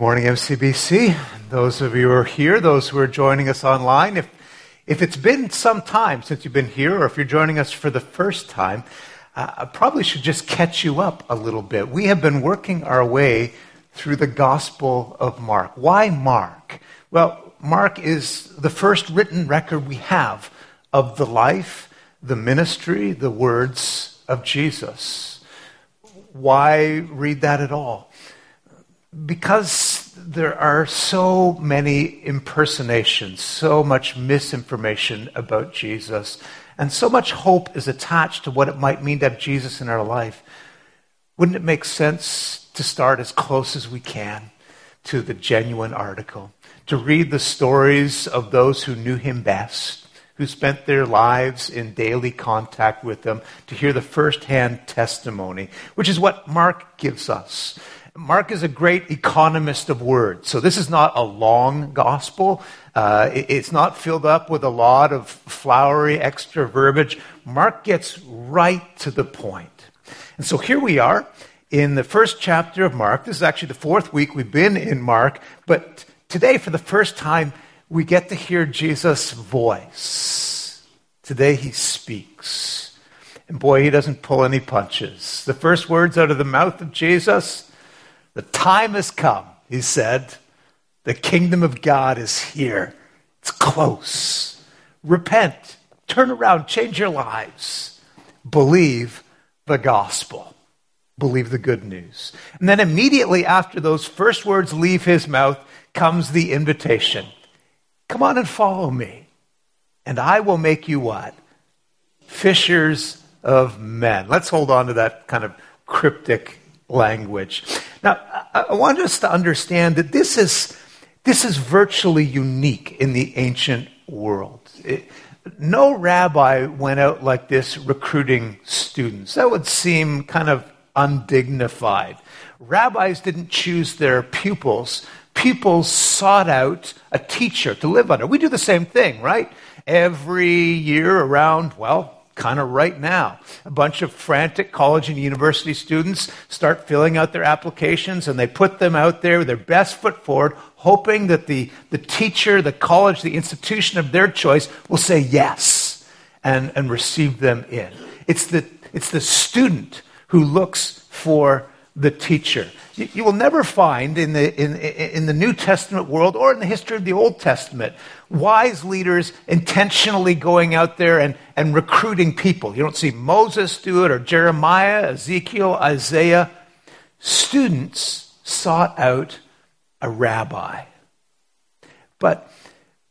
morning, MCBC. Those of you who are here, those who are joining us online, if, if it's been some time since you've been here, or if you're joining us for the first time, uh, I probably should just catch you up a little bit. We have been working our way through the Gospel of Mark. Why Mark? Well, Mark is the first written record we have of the life, the ministry, the words of Jesus. Why read that at all? Because there are so many impersonations, so much misinformation about Jesus, and so much hope is attached to what it might mean to have Jesus in our life, wouldn't it make sense to start as close as we can to the genuine article? To read the stories of those who knew him best, who spent their lives in daily contact with him, to hear the firsthand testimony, which is what Mark gives us. Mark is a great economist of words. So this is not a long gospel. Uh, it's not filled up with a lot of flowery extra verbiage. Mark gets right to the point. And so here we are in the first chapter of Mark. This is actually the fourth week we've been in Mark. But today, for the first time, we get to hear Jesus' voice. Today he speaks. And boy, he doesn't pull any punches. The first words out of the mouth of Jesus the time has come, he said. The kingdom of God is here. It's close. Repent, turn around, change your lives. Believe the gospel. Believe the good news. And then immediately after those first words leave his mouth comes the invitation Come on and follow me, and I will make you what? Fishers of men. Let's hold on to that kind of cryptic language. Now, I want us to understand that this is, this is virtually unique in the ancient world. It, no rabbi went out like this recruiting students. That would seem kind of undignified. Rabbis didn't choose their pupils. Pupils sought out a teacher to live under. We do the same thing, right? Every year around, well, kind of right now. A bunch of frantic college and university students start filling out their applications and they put them out there with their best foot forward, hoping that the, the teacher, the college, the institution of their choice will say yes and, and receive them in. It's the, it's the student who looks for the teacher. You, will never find in the, in, in the New Testament world or in the history of the Old Testament wise leaders intentionally going out there and, and recruiting people. You don't see Moses do it or Jeremiah, Ezekiel, Isaiah. Students sought out a rabbi. But,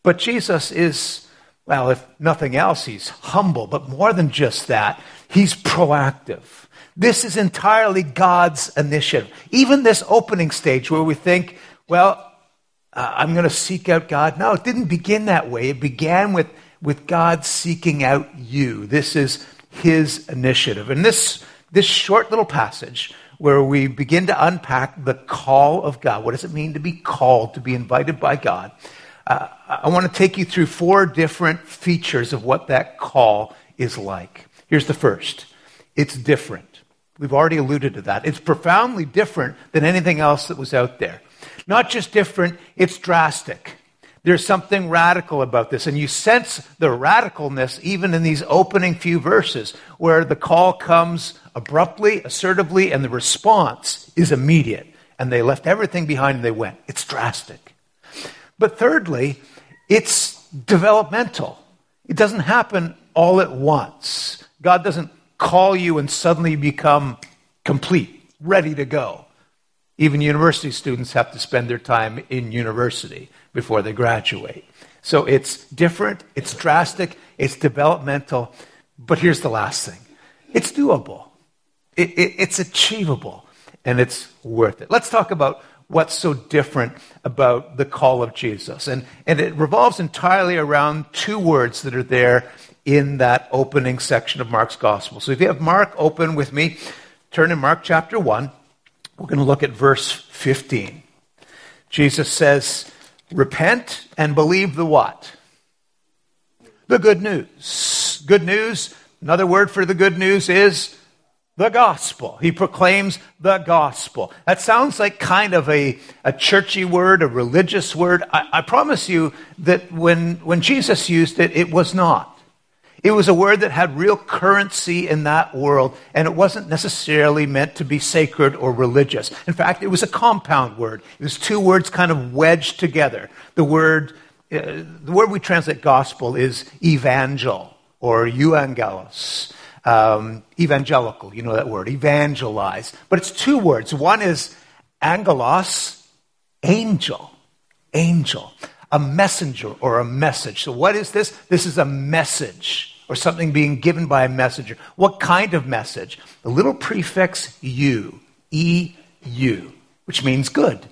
but Jesus is, well, if nothing else, he's humble, but more than just that, he's proactive. This is entirely God's initiative. Even this opening stage where we think, well, uh, I'm going to seek out God. No, it didn't begin that way. It began with, with God seeking out you. This is his initiative. And this, this short little passage where we begin to unpack the call of God. What does it mean to be called, to be invited by God? Uh, I want to take you through four different features of what that call is like. Here's the first it's different. We've already alluded to that. It's profoundly different than anything else that was out there. Not just different, it's drastic. There's something radical about this. And you sense the radicalness even in these opening few verses, where the call comes abruptly, assertively, and the response is immediate. And they left everything behind and they went. It's drastic. But thirdly, it's developmental. It doesn't happen all at once. God doesn't call you and suddenly become complete, ready to go. Even university students have to spend their time in university before they graduate. So it's different, it's drastic, it's developmental. But here's the last thing it's doable, it, it, it's achievable, and it's worth it. Let's talk about what's so different about the call of Jesus. And, and it revolves entirely around two words that are there in that opening section of Mark's gospel. So if you have Mark open with me, turn to Mark chapter 1. We're going to look at verse 15. Jesus says, Repent and believe the what? The good news. Good news, another word for the good news is the gospel. He proclaims the gospel. That sounds like kind of a, a churchy word, a religious word. I, I promise you that when, when Jesus used it, it was not. It was a word that had real currency in that world, and it wasn't necessarily meant to be sacred or religious. In fact, it was a compound word. It was two words kind of wedged together. The word, uh, the word we translate gospel is evangel or euangelos um, evangelical, you know that word, evangelize. But it's two words. One is angelos, angel, angel, a messenger or a message. So what is this? This is a message or something being given by a messenger. What kind of message? The little prefix U, E U, which means good.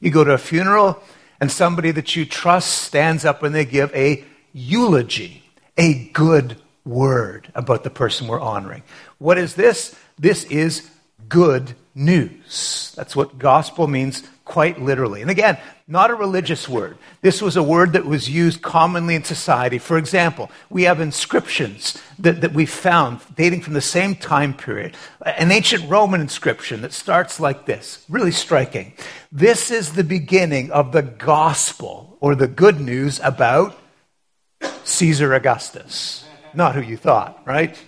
You go to a funeral and somebody that you trust stands up and they give a eulogy, a good word about the person we're honoring. What is this? This is good news. That's what gospel means quite literally. And again, not a religious word. This was a word that was used commonly in society. For example, we have inscriptions that, that we found dating from the same time period. An ancient Roman inscription that starts like this, really striking. This is the beginning of the gospel or the good news about Caesar Augustus not who you thought, right?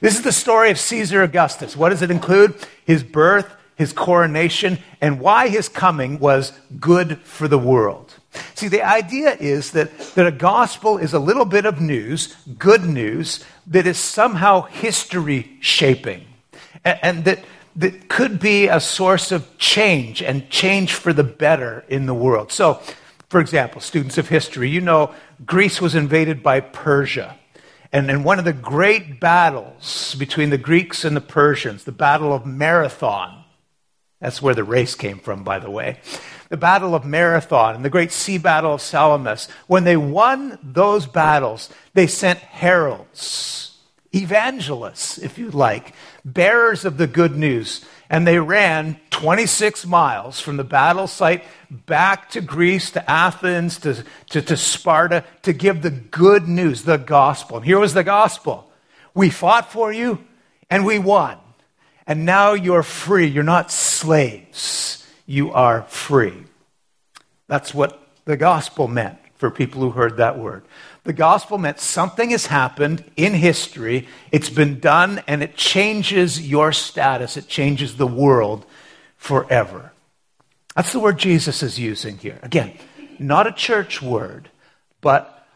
This is the story of Caesar Augustus. What does it include? His birth, his coronation, and why his coming was good for the world. See, the idea is that, that a gospel is a little bit of news, good news, that is somehow history shaping, and, and that, that could be a source of change and change for the better in the world. So, for example, students of history, you know Greece was invaded by Persia. And in one of the great battles between the Greeks and the Persians, the Battle of Marathon, that's where the race came from, by the way. The Battle of Marathon and the great sea battle of Salamis, when they won those battles, they sent heralds, evangelists, if you like, bearers of the good news and they ran 26 miles from the battle site back to Greece, to Athens, to, to, to, Sparta, to give the good news, the gospel. And here was the gospel. We fought for you, and we won. And now you're free. You're not slaves. You are free. That's what the gospel meant for people who heard that word. The gospel meant something has happened in history, it's been done, and it changes your status, it changes the world forever. That's the word Jesus is using here. Again, not a church word, but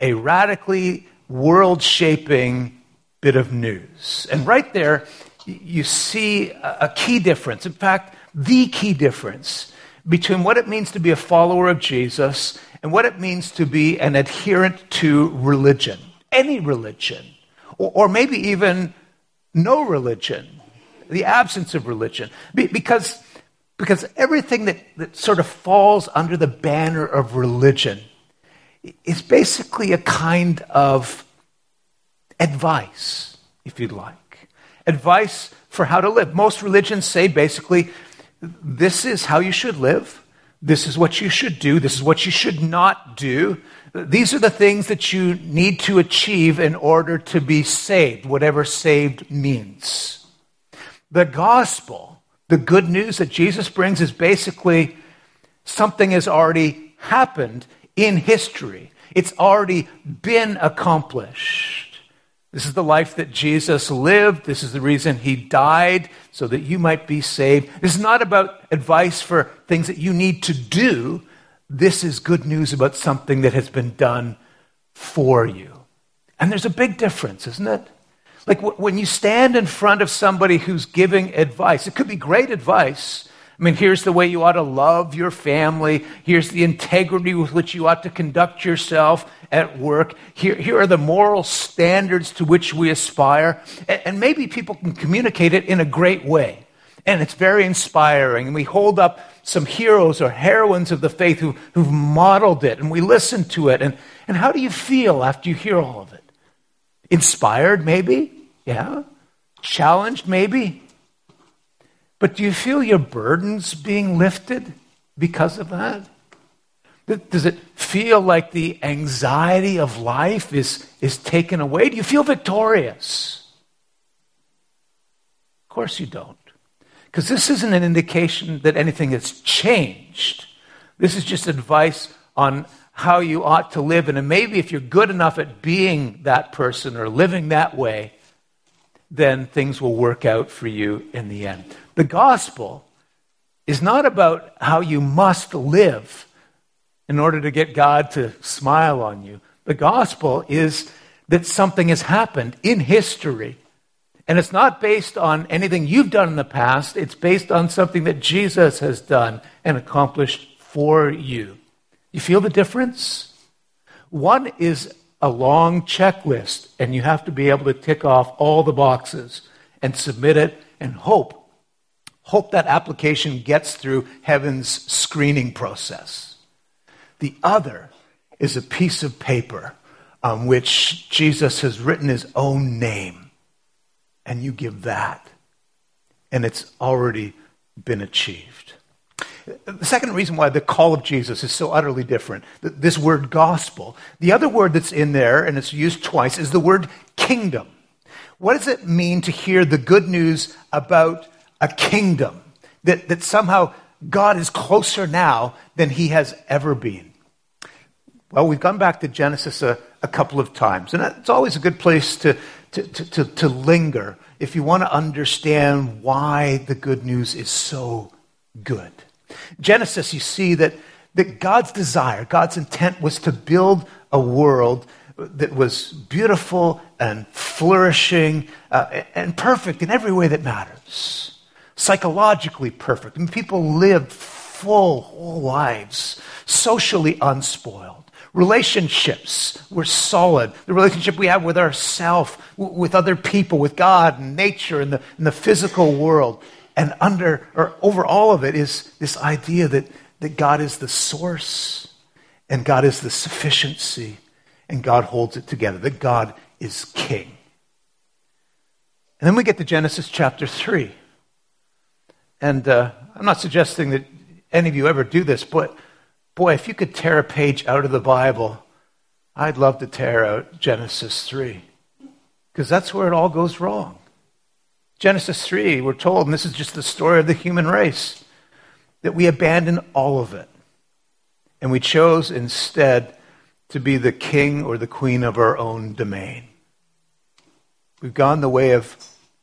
a radically world shaping bit of news. And right there, you see a key difference. In fact, the key difference between what it means to be a follower of Jesus and what it means to be an adherent to religion, any religion, or, or maybe even no religion, the absence of religion. Be, because, because everything that, that sort of falls under the banner of religion is basically a kind of advice, if you'd like. Advice for how to live. Most religions say basically, this is how you should live. This is what you should do. This is what you should not do. These are the things that you need to achieve in order to be saved, whatever saved means. The gospel, the good news that Jesus brings, is basically something has already happened in history, it's already been accomplished. This is the life that Jesus lived. This is the reason he died, so that you might be saved. This is not about advice for things that you need to do. This is good news about something that has been done for you. And there's a big difference, isn't it? Like when you stand in front of somebody who's giving advice, it could be great advice, I mean, here's the way you ought to love your family. Here's the integrity with which you ought to conduct yourself at work. Here, here are the moral standards to which we aspire. And, and maybe people can communicate it in a great way. And it's very inspiring. And we hold up some heroes or heroines of the faith who, who've modeled it, and we listen to it. And, and how do you feel after you hear all of it? Inspired, maybe? Yeah. Challenged, maybe? But do you feel your burdens being lifted because of that? Does it feel like the anxiety of life is, is taken away? Do you feel victorious? Of course you don't. Because this isn't an indication that anything has changed. This is just advice on how you ought to live. And maybe if you're good enough at being that person or living that way, then things will work out for you in the end. The gospel is not about how you must live in order to get God to smile on you. The gospel is that something has happened in history. And it's not based on anything you've done in the past, it's based on something that Jesus has done and accomplished for you. You feel the difference? One is a long checklist, and you have to be able to tick off all the boxes and submit it and hope. Hope that application gets through heaven's screening process. The other is a piece of paper on which Jesus has written his own name, and you give that, and it's already been achieved. The second reason why the call of Jesus is so utterly different, this word gospel, the other word that's in there, and it's used twice, is the word kingdom. What does it mean to hear the good news about a kingdom? That, that somehow God is closer now than he has ever been. Well, we've gone back to Genesis a, a couple of times, and it's always a good place to, to, to, to, linger if you want to understand why the good news is so good. Genesis, you see that, that God's desire, God's intent was to build a world that was beautiful and flourishing uh, and perfect in every way that matters. Psychologically perfect. I mean, people lived full, whole lives, socially unspoiled. Relationships were solid. The relationship we have with ourselves, with other people, with God and nature and the, and the physical world. And under or over all of it is this idea that, that God is the source and God is the sufficiency and God holds it together, that God is king. And then we get to Genesis chapter 3. And uh, I'm not suggesting that any of you ever do this, but boy, if you could tear a page out of the Bible, I'd love to tear out Genesis 3. Because that's where it all goes wrong. Genesis 3, we're told, and this is just the story of the human race, that we abandoned all of it. And we chose instead to be the king or the queen of our own domain. We've gone the way of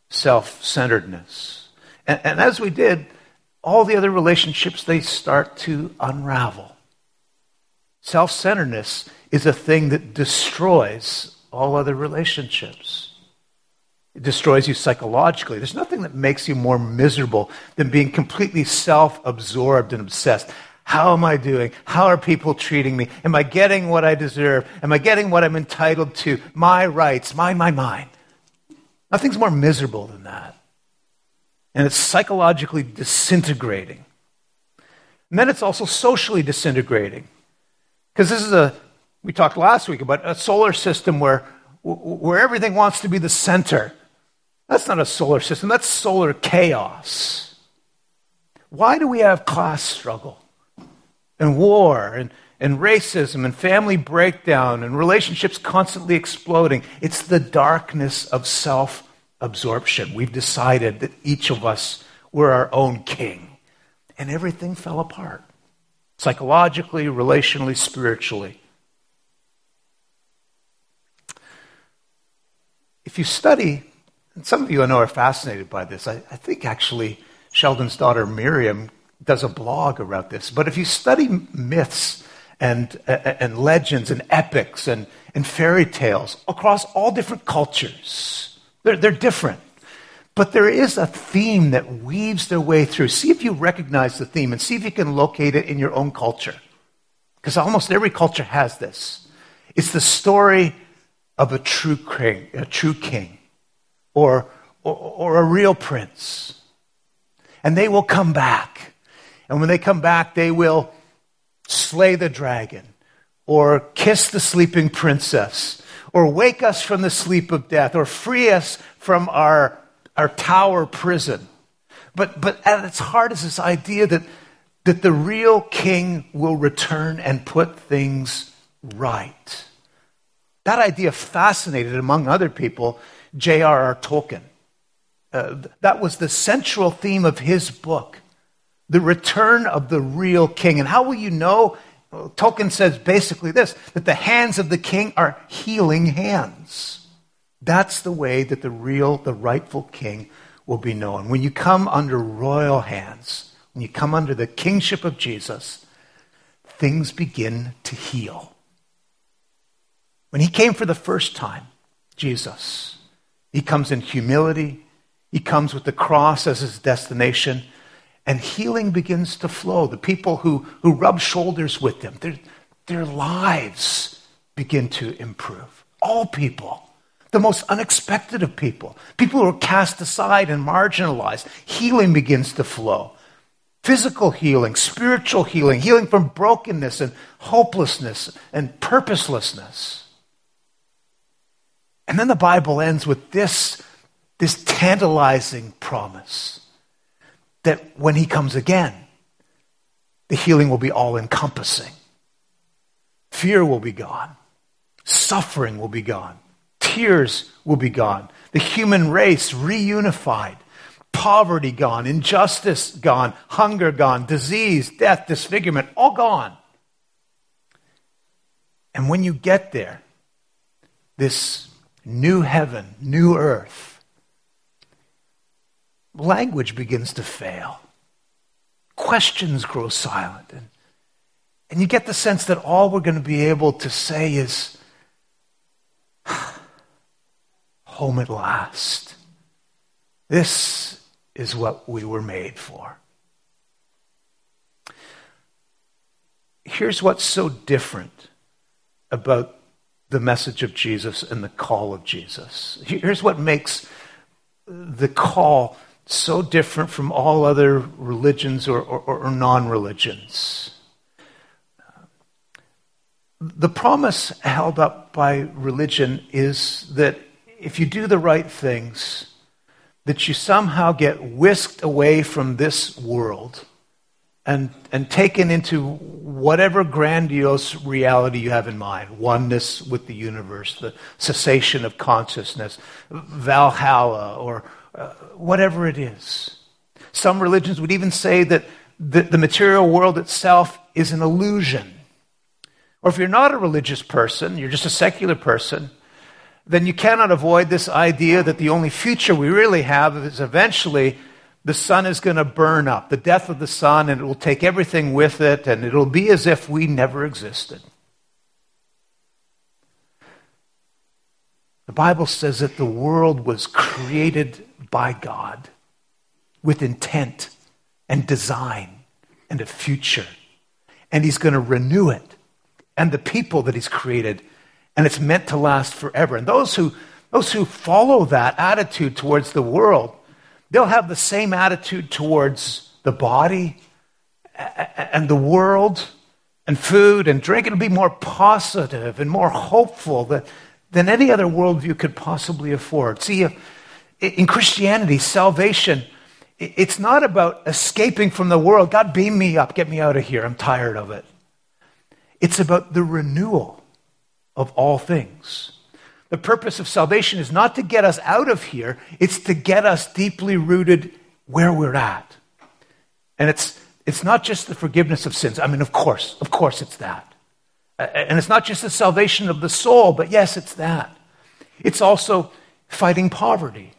self centeredness. And, and, as we did, all the other relationships, they start to unravel. Self centeredness is a thing that destroys all other relationships. It destroys you psychologically. There's nothing that makes you more miserable than being completely self absorbed and obsessed. How am I doing? How are people treating me? Am I getting what I deserve? Am I getting what I'm entitled to? My rights, mine, my mine. Nothing's more miserable than that. And it's psychologically disintegrating. And then it's also socially disintegrating. Because this is a, we talked last week about a solar system where, where everything wants to be the center. That's not a solar system, that's solar chaos. Why do we have class struggle and war and, and racism and family breakdown and relationships constantly exploding? It's the darkness of self absorption. We've decided that each of us were our own king, and everything fell apart psychologically, relationally, spiritually. If you study and some of you I know are fascinated by this. I, I think actually Sheldon's daughter Miriam does a blog about this. But if you study myths and, and legends and epics and, and fairy tales across all different cultures, they're, they're different. But there is a theme that weaves their way through. See if you recognize the theme and see if you can locate it in your own culture. Because almost every culture has this. It's the story of a true king, a true king or, or, or a real prince. And they will come back. And when they come back, they will slay the dragon or kiss the sleeping princess or wake us from the sleep of death or free us from our, our tower prison. But, but at its heart is this idea that, that the real king will return and put things right. That idea fascinated, among other people, J.R.R. Tolkien. Uh, that was the central theme of his book the return of the real king. And how will you know? Well, Tolkien says basically this that the hands of the king are healing hands. That's the way that the real, the rightful king will be known. When you come under royal hands, when you come under the kingship of Jesus, things begin to heal. When he came for the first time, Jesus, he comes in humility, he comes with the cross as his destination, and healing begins to flow. The people who, who rub shoulders with him, their, their lives begin to improve. All people the most unexpected of people, people who are cast aside and marginalized. Healing begins to flow. Physical healing, spiritual healing, healing from brokenness and hopelessness and purposelessness. And then the Bible ends with this, this tantalizing promise that when he comes again, the healing will be all encompassing. Fear will be gone. Suffering will be gone tears will be gone. The human race reunified. Poverty gone. Injustice gone. Hunger gone. Disease, death, disfigurement, all gone. And when you get there, this new heaven, new earth, language begins to fail. Questions grow silent. And, and you get the sense that all we're going to be able to say is, home at last. This is what we were made for. Here's what's so different about the message of Jesus and the call of Jesus. Here's what makes the call so different from all other religions or, or, or non religions. The promise held up by religion is that if you do the right things, that you somehow get whisked away from this world and, and taken into whatever grandiose reality you have in mind oneness with the universe, the cessation of consciousness, Valhalla, or uh, whatever it is. Some religions would even say that the, the material world itself is an illusion. Or if you're not a religious person, you're just a secular person, then you cannot avoid this idea that the only future we really have is eventually the sun is going to burn up, the death of the sun, and it will take everything with it, and it'll be as if we never existed. The Bible says that the world was created by God with intent and design and a future. And He's going to renew it. And the people that He's created and it's meant to last forever. And those who, those who follow that attitude towards the world, they'll have the same attitude towards the body and the world and food and drink. It'll be more positive and more hopeful than, than any other worldview could possibly afford. See, in Christianity, salvation, it's not about escaping from the world. God, beam me up, get me out of here. I'm tired of it. It's about the renewal of all things. The purpose of salvation is not to get us out of here, it's to get us deeply rooted where we're at. And it's, it's not just the forgiveness of sins. I mean, of course, of course it's that. And it's not just the salvation of the soul, but yes, it's that. It's also fighting poverty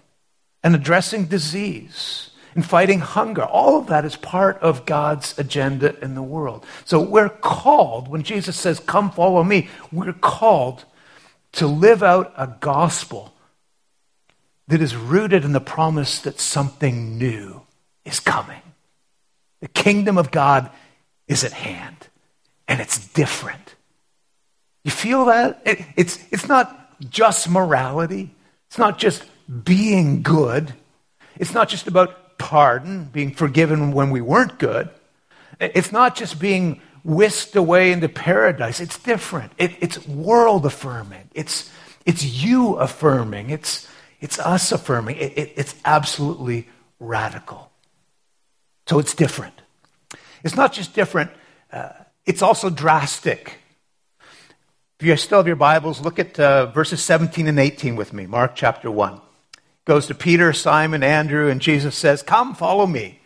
and addressing disease and fighting hunger. All of that is part of God's agenda in the world. So we're called, when Jesus says, Come follow me, we're called to live out a gospel that is rooted in the promise that something new is coming. The kingdom of God is at hand, and it's different. You feel that? It, it's, it's not just morality, it's not just being good, it's not just about pardon, being forgiven when we weren't good. It's not just being whisked away into paradise. It's different. It, it's world affirming. It's, it's you affirming. It's, it's us affirming. It, it, it's absolutely radical. So it's different. It's not just different, uh, it's also drastic. If you still have your Bibles, look at uh, verses 17 and 18 with me, Mark chapter 1. Goes to Peter, Simon, Andrew, and Jesus says, Come, follow me.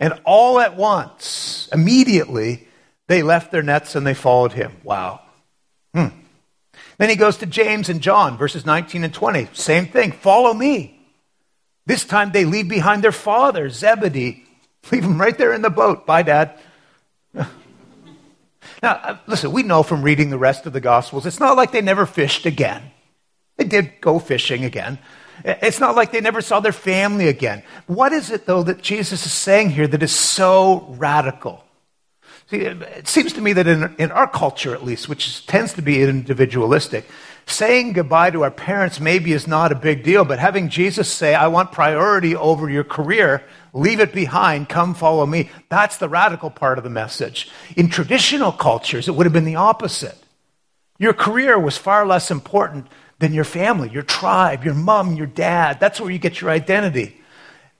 And all at once, immediately, they left their nets and they followed him. Wow. Hmm. Then he goes to James and John, verses 19 and 20. Same thing. Follow me. This time they leave behind their father, Zebedee. Leave him right there in the boat. Bye, Dad. now, uh, listen, we know from reading the rest of the Gospels, it's not like they never fished again. They did go fishing again. It's not like they never saw their family again. What is it, though, that Jesus is saying here that is so radical? See, it seems to me that in, in our culture, at least, which tends to be individualistic, saying goodbye to our parents maybe is not a big deal, but having Jesus say, I want priority over your career, leave it behind, come follow me, that's the radical part of the message. In traditional cultures, it would have been the opposite. Your career was far less important than your family, your tribe, your mom, your dad. That's where you get your identity.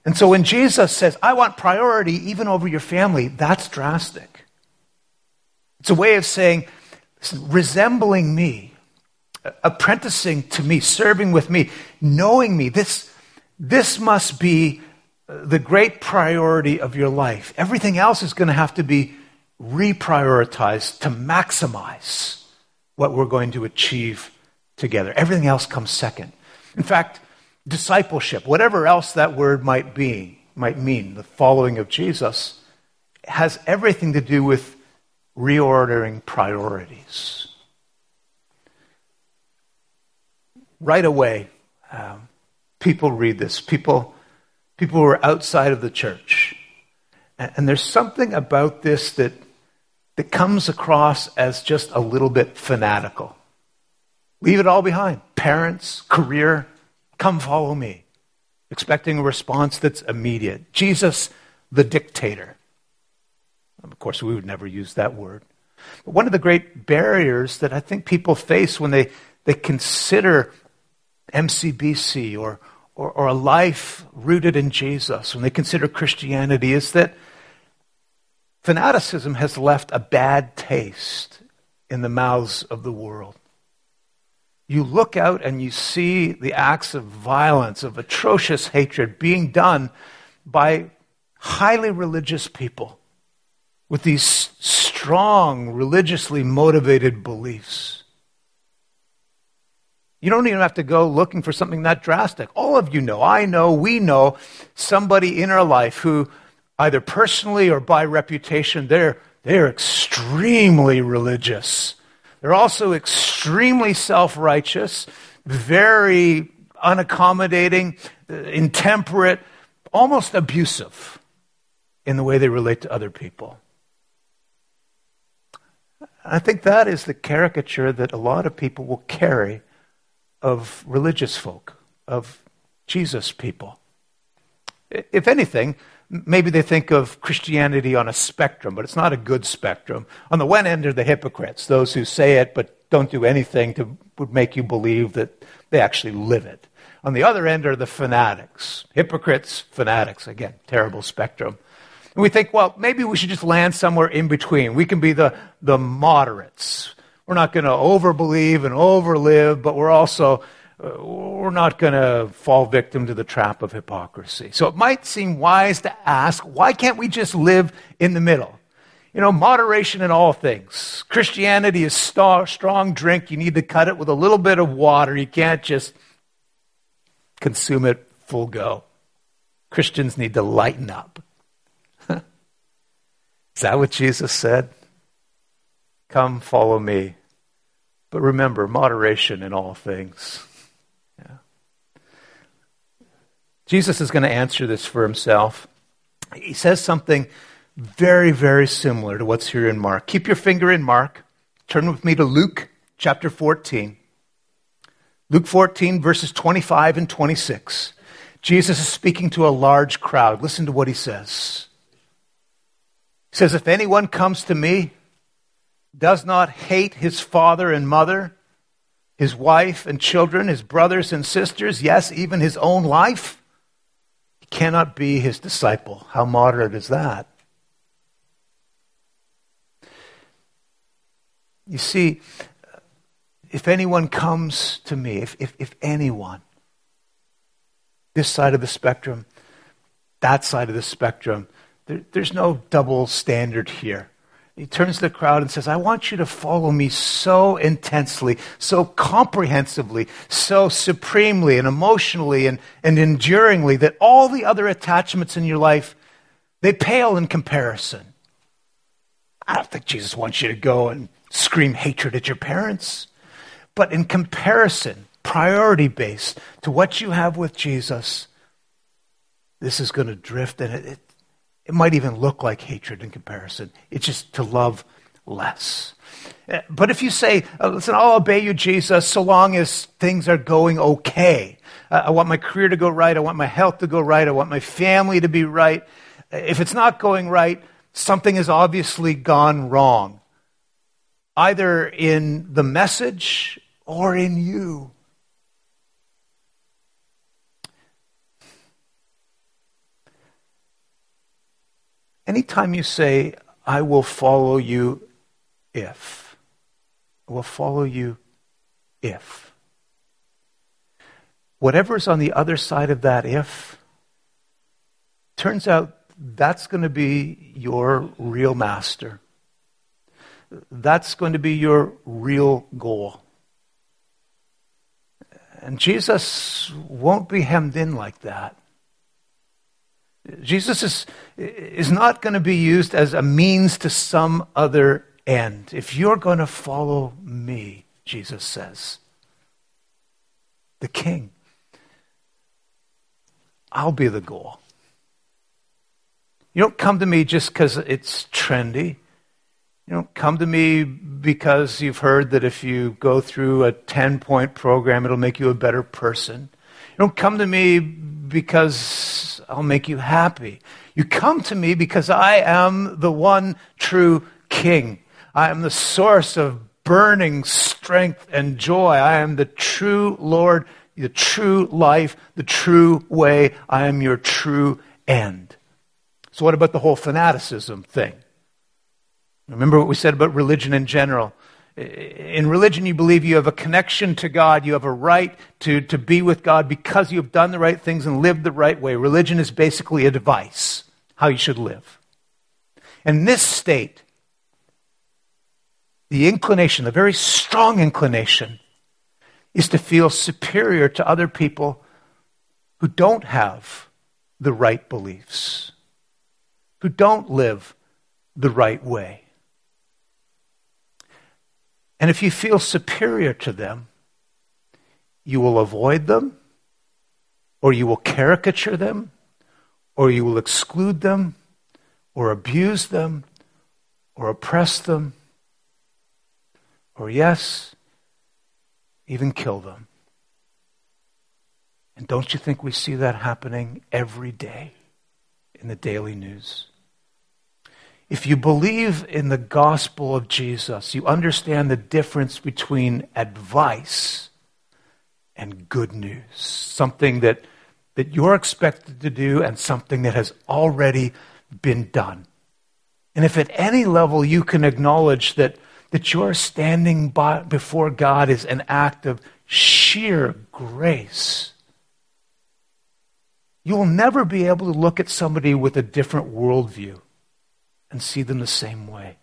And so when Jesus says, I want priority even over your family, that's drastic. It's a way of saying, resembling me, apprenticing to me, serving with me, knowing me. This, this must be uh, the great priority of your life. Everything else is going to have to be reprioritized to maximize what we're going to achieve together. Everything else comes second. In fact, discipleship, whatever else that word might be, might mean, the following of Jesus, has everything to do with reordering priorities. Right away, um, people read this. People, people who are outside of the church. And, and there's something about this that, that comes across as just a little bit fanatical. Leave it all behind. Parents, career, come follow me. Expecting a response that's immediate. Jesus, the dictator. Of course, we would never use that word. But one of the great barriers that I think people face when they, they consider MCBC or, or, or a life rooted in Jesus, when they consider Christianity, is that fanaticism has left a bad taste in the mouths of the world you look out and you see the acts of violence, of atrocious hatred being done by highly religious people with these strong, religiously motivated beliefs. You don't even have to go looking for something that drastic. All of you know, I know, we know somebody in our life who, either personally or by reputation, they're, they're extremely religious they're also extremely self righteous, very unaccommodating, intemperate, almost abusive in the way they relate to other people. I think that is the caricature that a lot of people will carry of religious folk, of Jesus people. If anything, maybe they think of Christianity on a spectrum, but it's not a good spectrum. On the one end are the hypocrites, those who say it but don't do anything to would make you believe that they actually live it. On the other end are the fanatics. Hypocrites, fanatics, again, terrible spectrum. And we think, well, maybe we should just land somewhere in between. We can be the, the moderates. We're not going to overbelieve and overlive, but we're also uh, we're not going to fall victim to the trap of hypocrisy. So it might seem wise to ask, why can't we just live in the middle? You know, moderation in all things. Christianity is st- strong drink. You need to cut it with a little bit of water. You can't just consume it full go. Christians need to lighten up. Is that what Jesus said? Come, follow me. But remember, moderation in all things. Yeah. Jesus is going to answer this for himself. He says something very, very similar to what's here in Mark. Keep your finger in Mark. Turn with me to Luke chapter 14. Luke 14, verses 25 and 26. Jesus is speaking to a large crowd. Listen to what he says. Says, If anyone comes to me, does not hate his father and mother, his wife and children, his brothers and sisters, yes, even his own life, he cannot be his disciple. How moderate is that? You see, if anyone comes to me, if, if, if anyone, this side of the spectrum, that side of the spectrum. There, there's no double standard here. He turns to the crowd and says, I want you to follow me so intensely, so comprehensively, so supremely and emotionally and, and enduringly that all the other attachments in your life, they pale in comparison. I don't think Jesus wants you to go and scream hatred at your parents. But in comparison, priority based to what you have with Jesus, this is going to drift and it, it, it might even look like hatred in comparison. It's just to love less. Uh, but if you say, uh, listen, I'll obey you, Jesus, so long as things are going okay. Uh, I want my career to go right. I want my health to go right. I want my family to be right. If it's not going right, something has obviously gone wrong, either in the message or in you. Anytime you say, I will follow you if, I will follow you if. Whatever's on the other side of that if, turns out that's going to be your real master. That's going to be your real goal. And Jesus won't be hemmed in like that. Jesus is, is not going to be used as a means to some other end. If you're going to follow me, Jesus says, the king, I'll be the goal. You don't come to me just because it's trendy. You don't come to me because you've heard that if you go through a 10 point program, it'll make you a better person. You don't come to me because I'll make you happy. You come to me because I am the one true King. I am the source of burning strength and joy. I am the true Lord, the true life, the true way. I am your true end. So, what about the whole fanaticism thing? Remember what we said about religion in general. In religion, you believe you have a connection to God. You have a right to, to be with God because you have done the right things and lived the right way. Religion is basically a device, how you should live. In this state, the inclination, the very strong inclination, is to feel superior to other people who don't have the right beliefs, who don't live the right way. And if you feel superior to them, you will avoid them, or you will caricature them, or you will exclude them, or abuse them, or oppress them, or, yes, even kill them. And don't you think we see that happening every day in the daily news? If you believe in the gospel of Jesus, you understand the difference between advice and good news. Something that, that you're expected to do and something that has already been done. And if at any level you can acknowledge that, that your standing by, before God is an act of sheer grace, you will never be able to look at somebody with a different worldview and see them the same way.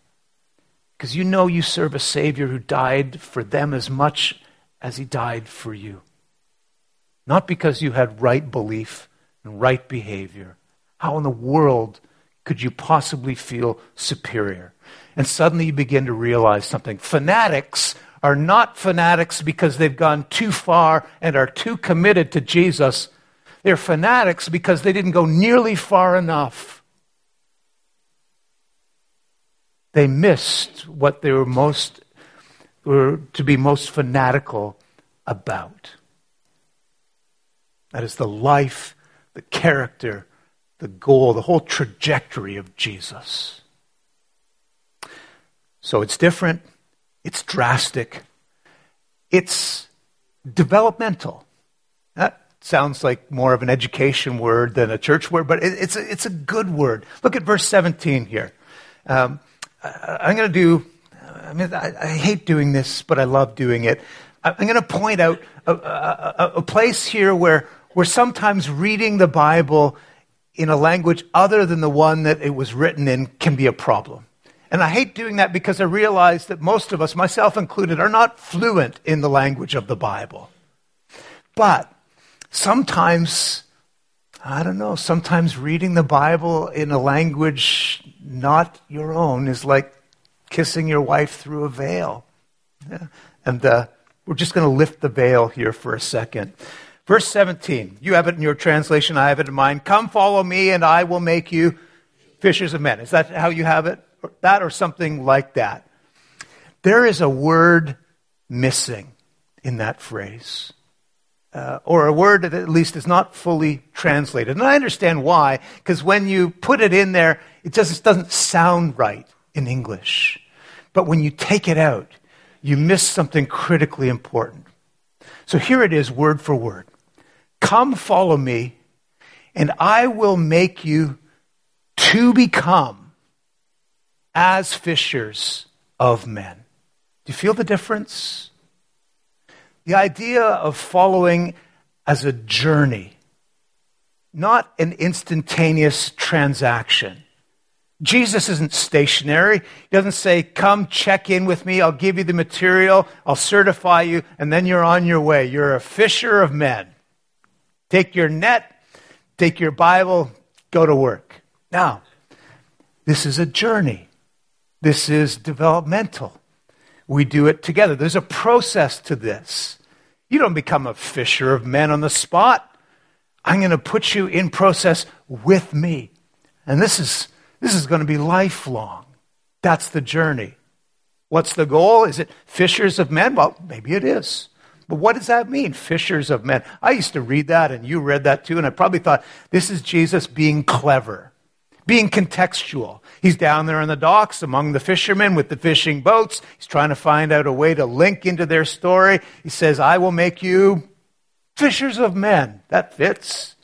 Because you know you serve a Savior who died for them as much as he died for you. Not because you had right belief and right behavior. How in the world could you possibly feel superior? And suddenly you begin to realize something. Fanatics are not fanatics because they've gone too far and are too committed to Jesus. They're fanatics because they didn't go nearly far enough. They missed what they were most were to be most fanatical about. That is the life, the character, the goal, the whole trajectory of Jesus. So it's different, it's drastic, it's developmental. That sounds like more of an education word than a church word, but it's a, it's a good word. Look at verse 17 here. Um, I'm going to do, I mean, I, I, hate doing this, but I love doing it. I'm going to point out a, a, a, place here where, where sometimes reading the Bible in a language other than the one that it was written in can be a problem. And I hate doing that because I realize that most of us, myself included, are not fluent in the language of the Bible. But sometimes, I don't know, sometimes reading the Bible in a language not your own is like kissing your wife through a veil. Yeah. And uh, we're just going to lift the veil here for a second. Verse 17, you have it in your translation, I have it in mine. Come follow me, and I will make you fishers of men. Is that how you have it? That or something like that. There is a word missing in that phrase. Uh, or a word that at least is not fully translated. And I understand why, because when you put it in there, it just doesn't sound right in English. But when you take it out, you miss something critically important. So here it is, word for word. Come follow me, and I will make you to become as fishers of men. Do you feel the difference? The idea of following as a journey, not an instantaneous transaction. Jesus isn't stationary. He doesn't say, Come check in with me. I'll give you the material. I'll certify you. And then you're on your way. You're a fisher of men. Take your net, take your Bible, go to work. Now, this is a journey. This is developmental. We do it together. There's a process to this. You don't become a fisher of men on the spot. I'm going to put you in process with me. And this is, this is going to be lifelong. That's the journey. What's the goal? Is it fishers of men? Well, maybe it is. But what does that mean? Fishers of men. I used to read that, and you read that too, and I probably thought this is Jesus being clever, being contextual. He's down there on the docks among the fishermen with the fishing boats. He's trying to find out a way to link into their story. He says, I will make you fishers of men. That fits.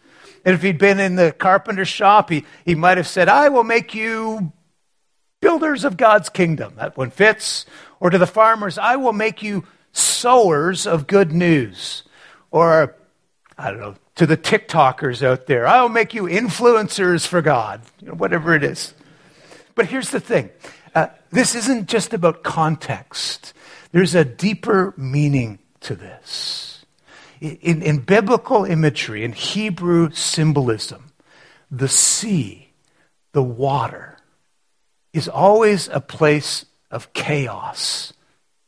And if he'd been in the carpenter shop, he, he might have said, I will make you builders of God's kingdom. That one fits. Or to the farmers, I will make you sowers of good news. Or, I don't know, to the TikTokers out there, I'll make you influencers for God, you know, whatever it is. But here's the thing uh, this isn't just about context, there's a deeper meaning to this. In, in biblical imagery, in Hebrew symbolism, the sea, the water, is always a place of chaos,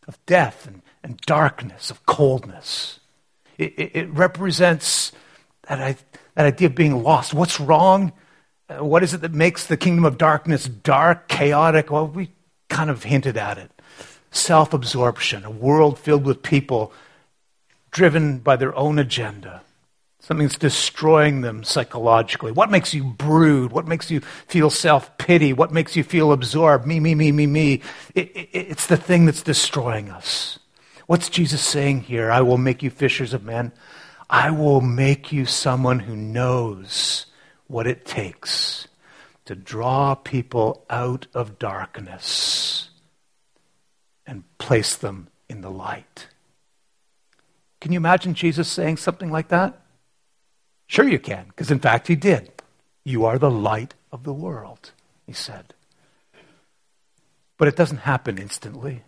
of death and and darkness, of coldness. It, it, it represents that, I, that idea of being lost. What's wrong? What is it that makes the kingdom of darkness dark, chaotic? Well, we kind of hinted at it. Self absorption, a world filled with people driven by their own agenda. Something's destroying them psychologically. What makes you brood? What makes you feel self pity? What makes you feel absorbed? Me, me, me, me, me. It, it, it's the thing that's destroying us. What's Jesus saying here? I will make you fishers of men. I will make you someone who knows what it takes to draw people out of darkness and place them in the light. Can you imagine Jesus saying something like that? Sure, you can, because in fact he did. You are the light of the world, he said. But it doesn't happen instantly.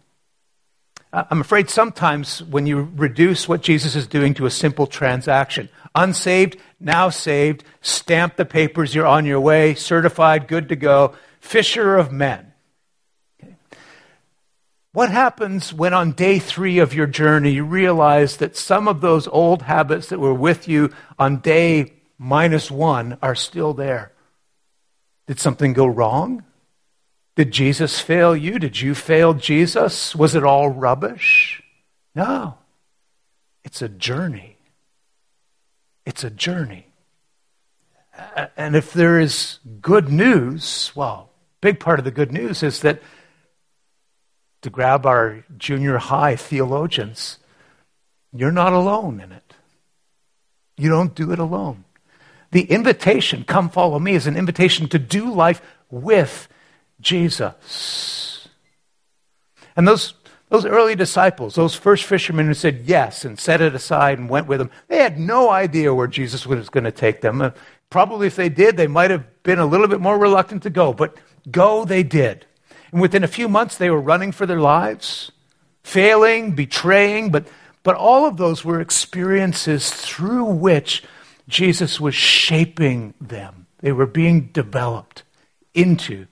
I'm afraid sometimes when you reduce what Jesus is doing to a simple transaction, unsaved, now saved, stamp the papers, you're on your way, certified, good to go, fisher of men. Okay. What happens when on day three of your journey you realize that some of those old habits that were with you on day minus one are still there? Did something go wrong? Did Jesus fail you? Did you fail Jesus? Was it all rubbish? No. It's a journey. It's a journey. And if there is good news, well, big part of the good news is that to grab our junior high theologians, you're not alone in it. You don't do it alone. The invitation, come follow me, is an invitation to do life with Jesus. And those Those early disciples, those first fishermen who said yes and set it aside and went with him, they had no idea where Jesus was going to take them. Uh, probably if they did, they might have been a little bit more reluctant to go, but go they did. And within a few months, they were running for their lives, failing, betraying, but, but all of those were experiences through which Jesus was shaping them. They were being developed into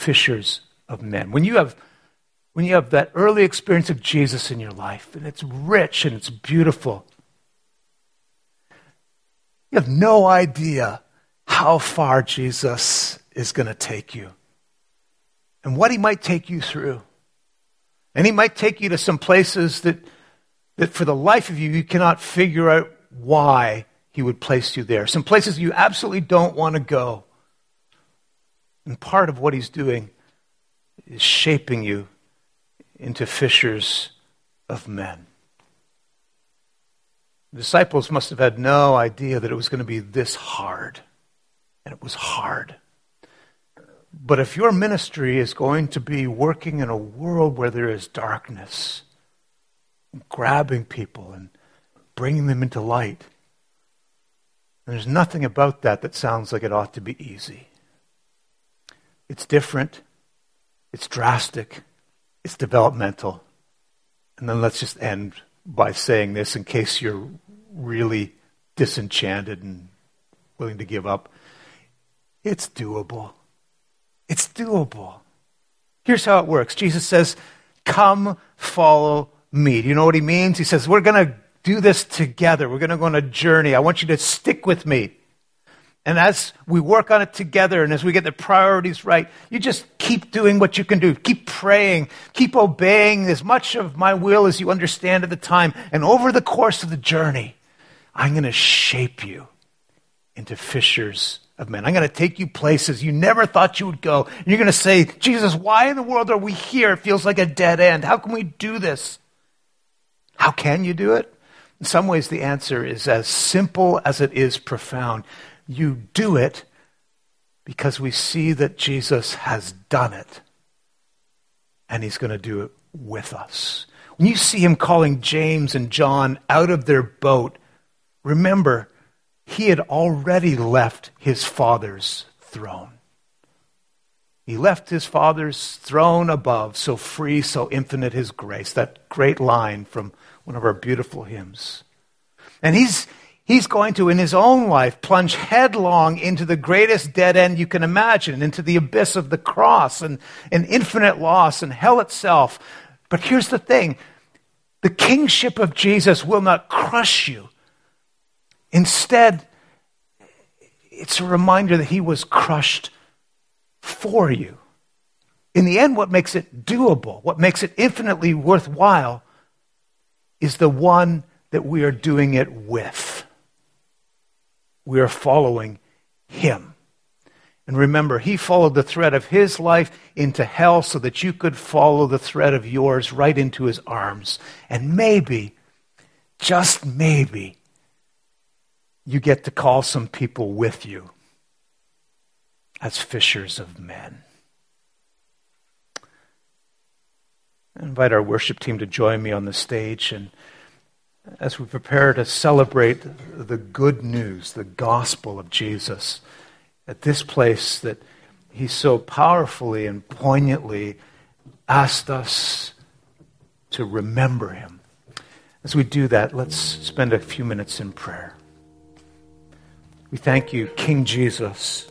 fishers of men. When you have when you have that early experience of Jesus in your life and it's rich and it's beautiful, you have no idea how far Jesus is going to take you and what he might take you through. And he might take you to some places that, that for the life of you, you cannot figure out why he would place you there. Some places you absolutely don't want to go. And part of what he's doing is shaping you into fishers of men. The disciples must have had no idea that it was going to be this hard. And it was hard. But if your ministry is going to be working in a world where there is darkness, grabbing people and bringing them into light, there's nothing about that that sounds like it ought to be easy. It's different, it's drastic, it's developmental. And then let's just end by saying this in case you're really disenchanted and willing to give up. It's doable. It's doable. Here's how it works Jesus says, Come follow me. Do you know what he means? He says, We're going to do this together. We're going to go on a journey. I want you to stick with me. And as we work on it together and as we get the priorities right, you just keep doing what you can do. Keep praying. Keep obeying as much of my will as you understand at the time. And over the course of the journey, I'm going to shape you into fishers of men. I'm going to take you places you never thought you would go. And you're going to say, Jesus, why in the world are we here? It feels like a dead end. How can we do this? How can you do it? In some ways, the answer is as simple as it is profound. You do it because we see that Jesus has done it, and he's going to do it with us. When you see him calling James and John out of their boat, remember, he had already left his father's throne. He left his father's throne above, so free, so infinite his grace. That great line from one of our beautiful hymns. And he's, he's going to, in his own life, plunge headlong into the greatest dead end you can imagine, into the abyss of the cross and, and infinite loss and hell itself. But here's the thing the kingship of Jesus will not crush you. Instead, it's a reminder that he was crushed for you. In the end, what makes it doable, what makes it infinitely worthwhile, is the one that we are doing it with we are following him. And remember, he followed the thread of his life into hell so that you could follow the thread of yours right into his arms. And maybe, just maybe, you get to call some people with you as fishers of men. I invite our worship team to join me on the stage and as we prepare to celebrate the good news, the gospel of Jesus, at this place that he so powerfully and poignantly asked us to remember him. As we do that, let's spend a few minutes in prayer. We thank you, King Jesus,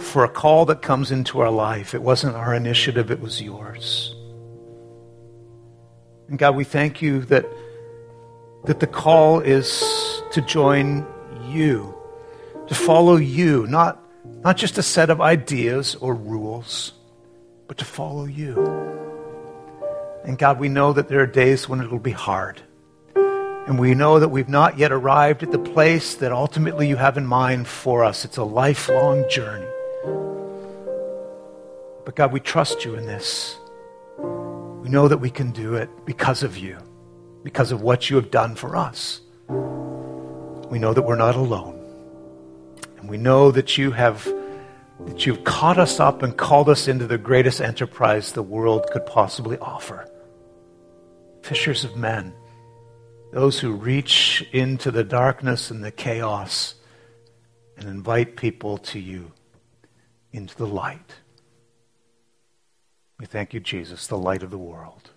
for a call that comes into our life. It wasn't our initiative, it was yours. And God, we thank you that, that the call is to join you, to follow you, not, not just a set of ideas or rules, but to follow you. And God, we know that there are days when it'll be hard. And we know that we've not yet arrived at the place that ultimately you have in mind for us. It's a lifelong journey. But God, we trust you in this. We know that we can do it because of you, because of what you have done for us. We know that we're not alone. And we know that you have that you've caught us up and called us into the greatest enterprise the world could possibly offer. Fishers of men, those who reach into the darkness and the chaos and invite people to you into the light. We thank you, Jesus, the light of the world.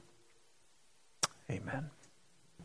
Amen.